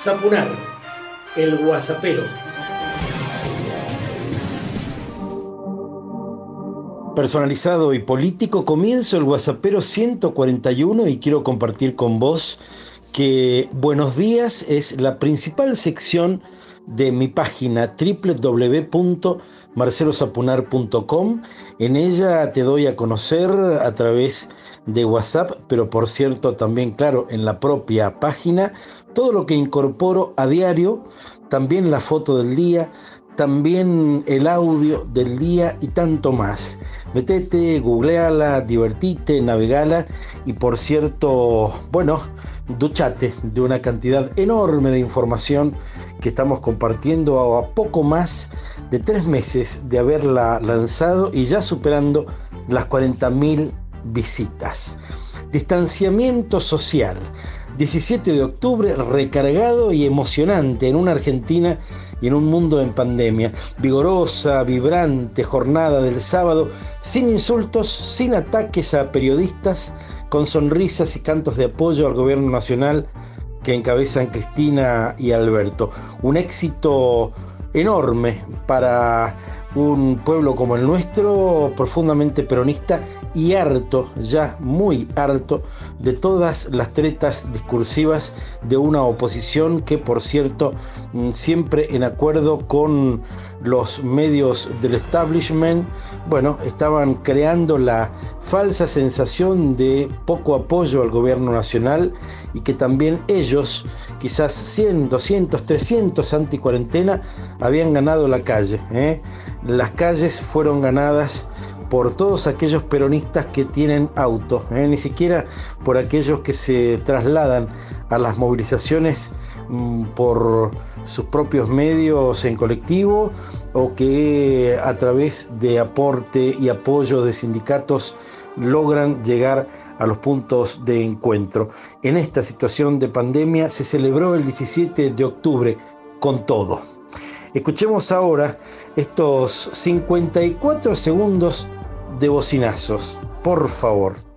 Zapunar, el guasapero. Personalizado y político, comienzo el guasapero 141 y quiero compartir con vos que Buenos días es la principal sección de mi página www.marcelosapunar.com. En ella te doy a conocer a través de WhatsApp, pero por cierto también, claro, en la propia página, todo lo que incorporo a diario, también la foto del día, también el audio del día y tanto más. Metete, googleala, divertite, navegala y por cierto, bueno, duchate de una cantidad enorme de información que estamos compartiendo a poco más de tres meses de haberla lanzado y ya superando las 40.000 visitas. Distanciamiento social. 17 de octubre recargado y emocionante en una Argentina y en un mundo en pandemia. Vigorosa, vibrante jornada del sábado, sin insultos, sin ataques a periodistas, con sonrisas y cantos de apoyo al gobierno nacional que encabezan Cristina y Alberto. Un éxito enorme para un pueblo como el nuestro, profundamente peronista y harto, ya muy harto, de todas las tretas discursivas de una oposición que, por cierto, mm, siempre en acuerdo con los medios del establishment, bueno, estaban creando la falsa sensación de poco apoyo al gobierno nacional y que también ellos, quizás 100, 200, 300 anti cuarentena, habían ganado la calle. ¿eh? Las calles fueron ganadas por todos aquellos peronistas que tienen auto, ¿eh? ni siquiera por aquellos que se trasladan a las movilizaciones mm, por sus propios medios en colectivo o que a través de aporte y apoyo de sindicatos logran llegar a los puntos de encuentro. En esta situación de pandemia se celebró el 17 de octubre con todo. Escuchemos ahora estos 54 segundos de bocinazos, por favor.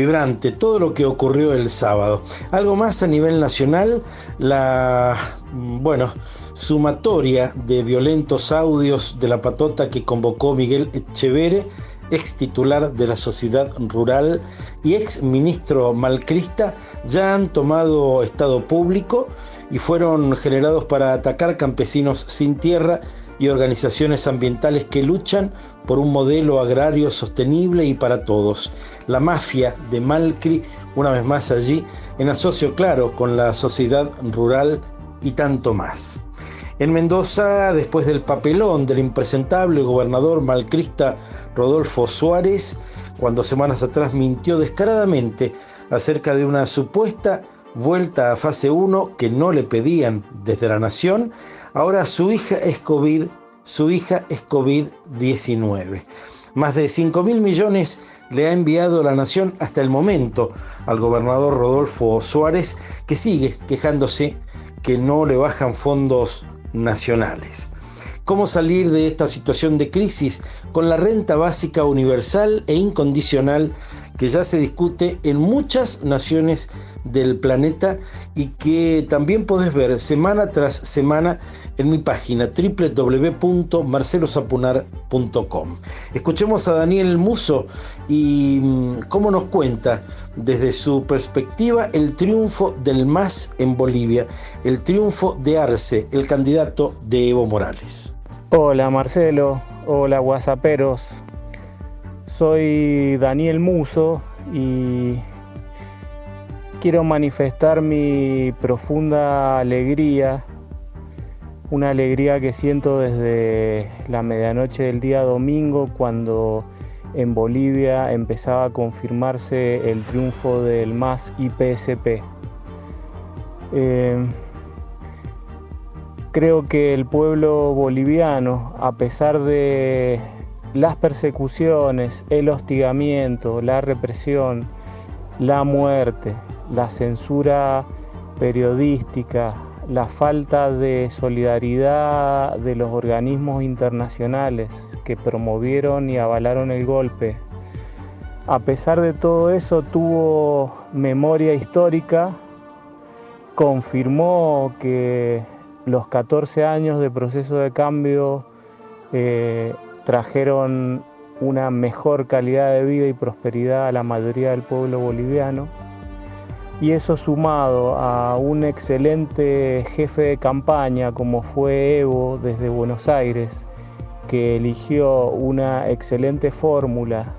Vibrante todo lo que ocurrió el sábado. Algo más a nivel nacional, la, bueno, sumatoria de violentos audios de la patota que convocó Miguel Echevere, ex titular de la Sociedad Rural y ex ministro malcrista, ya han tomado estado público y fueron generados para atacar campesinos sin tierra y organizaciones ambientales que luchan por un modelo agrario sostenible y para todos. La mafia de Malcri, una vez más allí, en asocio claro con la sociedad rural y tanto más. En Mendoza, después del papelón del impresentable gobernador malcrista Rodolfo Suárez, cuando semanas atrás mintió descaradamente acerca de una supuesta vuelta a fase 1 que no le pedían desde la nación, Ahora su hija es COVID, su hija es COVID-19. Más de 5 mil millones le ha enviado la nación hasta el momento al gobernador Rodolfo Suárez, que sigue quejándose que no le bajan fondos nacionales. ¿Cómo salir de esta situación de crisis con la renta básica universal e incondicional que ya se discute en muchas naciones del planeta y que también podés ver semana tras semana en mi página www.marcelosapunar.com. Escuchemos a Daniel Muso y mm, cómo nos cuenta desde su perspectiva el triunfo del MAS en Bolivia, el triunfo de Arce, el candidato de Evo Morales. Hola Marcelo, hola WhatsApperos. Soy Daniel Muso y quiero manifestar mi profunda alegría, una alegría que siento desde la medianoche del día domingo cuando en Bolivia empezaba a confirmarse el triunfo del MAS IPSP. Creo que el pueblo boliviano, a pesar de las persecuciones, el hostigamiento, la represión, la muerte, la censura periodística, la falta de solidaridad de los organismos internacionales que promovieron y avalaron el golpe, a pesar de todo eso tuvo memoria histórica, confirmó que los 14 años de proceso de cambio eh, trajeron una mejor calidad de vida y prosperidad a la mayoría del pueblo boliviano. Y eso sumado a un excelente jefe de campaña como fue Evo desde Buenos Aires, que eligió una excelente fórmula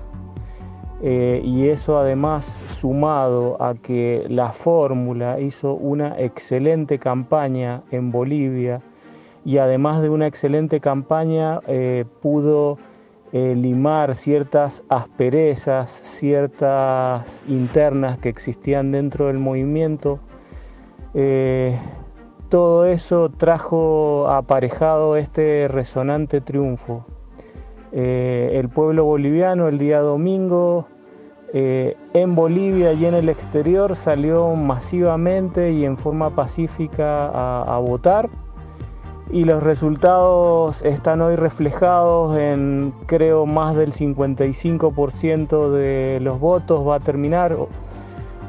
eh, y eso además sumado a que la fórmula hizo una excelente campaña en Bolivia y además de una excelente campaña eh, pudo eh, limar ciertas asperezas, ciertas internas que existían dentro del movimiento. todo eso trajo aparejado este resonante triunfo. el pueblo boliviano el día domingo eh, en Bolivia y en el exterior salió masivamente y en forma pacífica a, votar y los resultados están hoy reflejados en creo más del 55% de los votos va a terminar.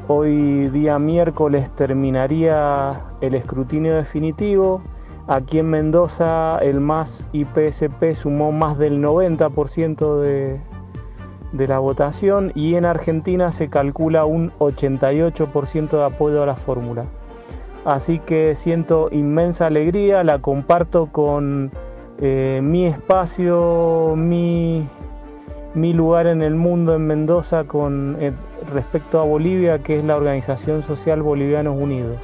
Hoy día miércoles terminaría el escrutinio definitivo. Aquí en Mendoza el MAS IPSP sumó más del 90% de, de la votación y en Argentina se calcula un 88% de apoyo a la fórmula. Así que siento inmensa alegría, la comparto con eh, mi espacio, mi, mi, lugar en el mundo en Mendoza con eh, respecto a Bolivia, que es la Organización Social Bolivianos Unidos.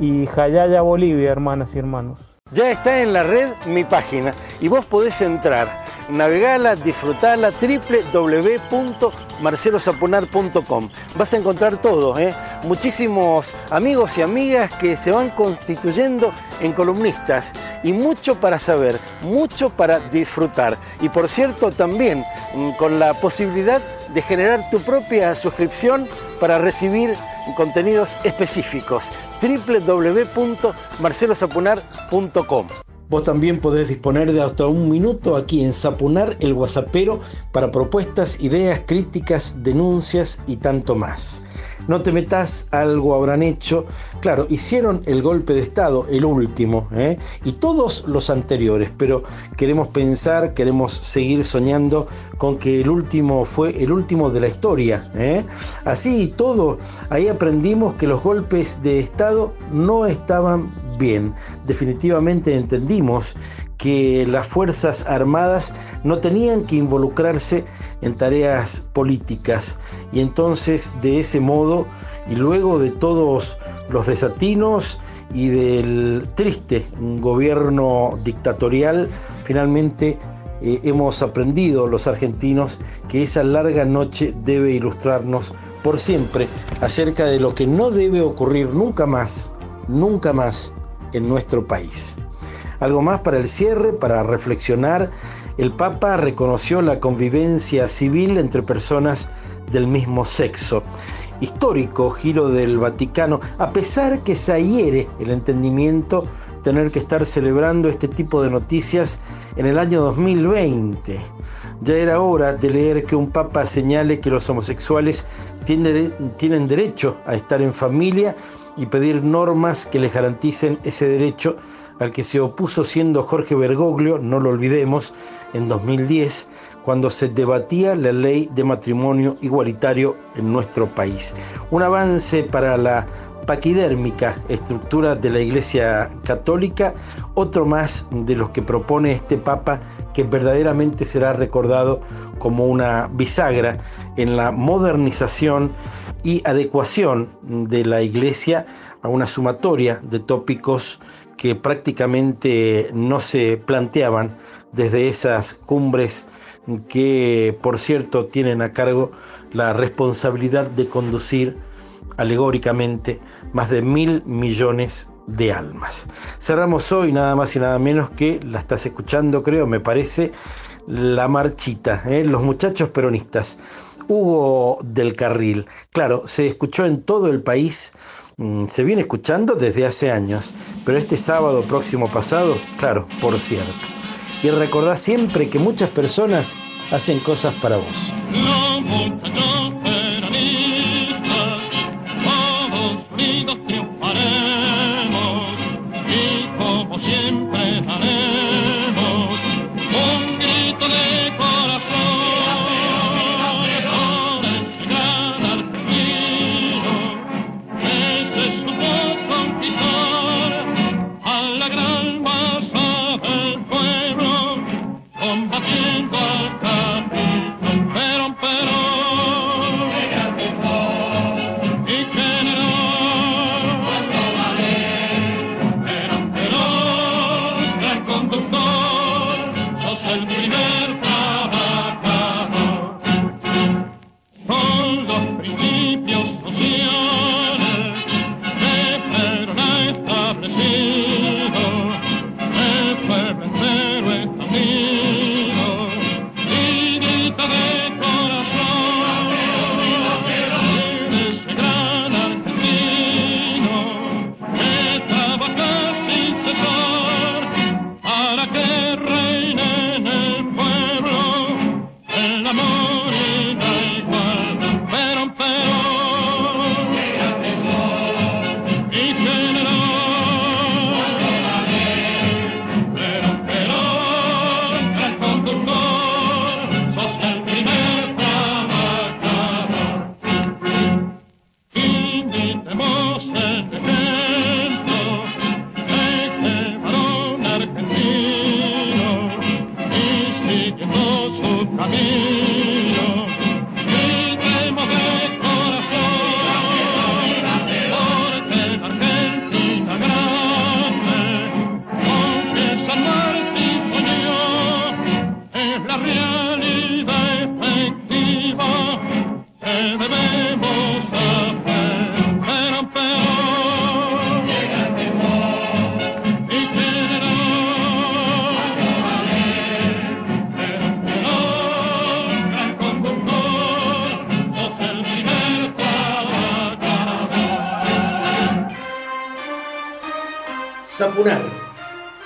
Y Jayaya Bolivia, hermanas y hermanos. Ya está en la red mi página y vos podés entrar navegala, disfrutala, www.marcelosaponar.com. Vas a encontrar todo, ¿eh? muchísimos amigos y amigas que se van constituyendo en columnistas y mucho para saber, mucho para disfrutar. Y por cierto, también mm, con la posibilidad de generar tu propia suscripción para recibir contenidos específicos. www.marcelosaponar.com Vos también podés disponer de hasta un minuto aquí en Sapunar el Guasapero para propuestas, ideas, críticas, denuncias y tanto más. No te metas, algo habrán hecho. Claro, hicieron el golpe de Estado, el último, ¿eh? y todos los anteriores, pero queremos pensar, queremos seguir soñando con que el último fue el último de la historia. ¿eh? Así y todo, ahí aprendimos que los golpes de Estado no estaban bien. Definitivamente entendimos que las Fuerzas Armadas no tenían que involucrarse en tareas políticas y entonces de ese modo y luego de todos los desatinos y del triste gobierno dictatorial, finalmente eh, hemos aprendido los argentinos que esa larga noche debe ilustrarnos por siempre acerca de lo que no debe ocurrir nunca más, nunca más en nuestro país. Algo más para el cierre, para reflexionar. El Papa reconoció la convivencia civil entre personas del mismo sexo. Histórico giro del Vaticano, a pesar que se hiere el entendimiento tener que estar celebrando este tipo de noticias en el año 2020. Ya era hora de leer que un papa señale que los homosexuales tienen, tienen derecho a estar en familia y pedir normas que les garanticen ese derecho al que se opuso siendo Jorge Bergoglio, no lo olvidemos, en 2010, cuando se debatía la ley de matrimonio igualitario en nuestro país. Un avance para la paquidérmica estructura de la Iglesia Católica, otro más de los que propone este Papa que verdaderamente será recordado como una bisagra en la modernización y adecuación de la Iglesia a una sumatoria de tópicos que prácticamente no se planteaban desde esas cumbres que, por cierto, tienen a cargo la responsabilidad de conducir alegóricamente más de mil millones de almas. Cerramos hoy nada más y nada menos que, la estás escuchando creo, me parece, la marchita, ¿eh? los muchachos peronistas. Hugo del Carril, claro, se escuchó en todo el país, mm, se viene escuchando desde hace años, pero este sábado próximo pasado, claro, por cierto. Y recordá siempre que muchas personas hacen cosas para vos. Bamba.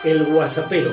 El guasapero.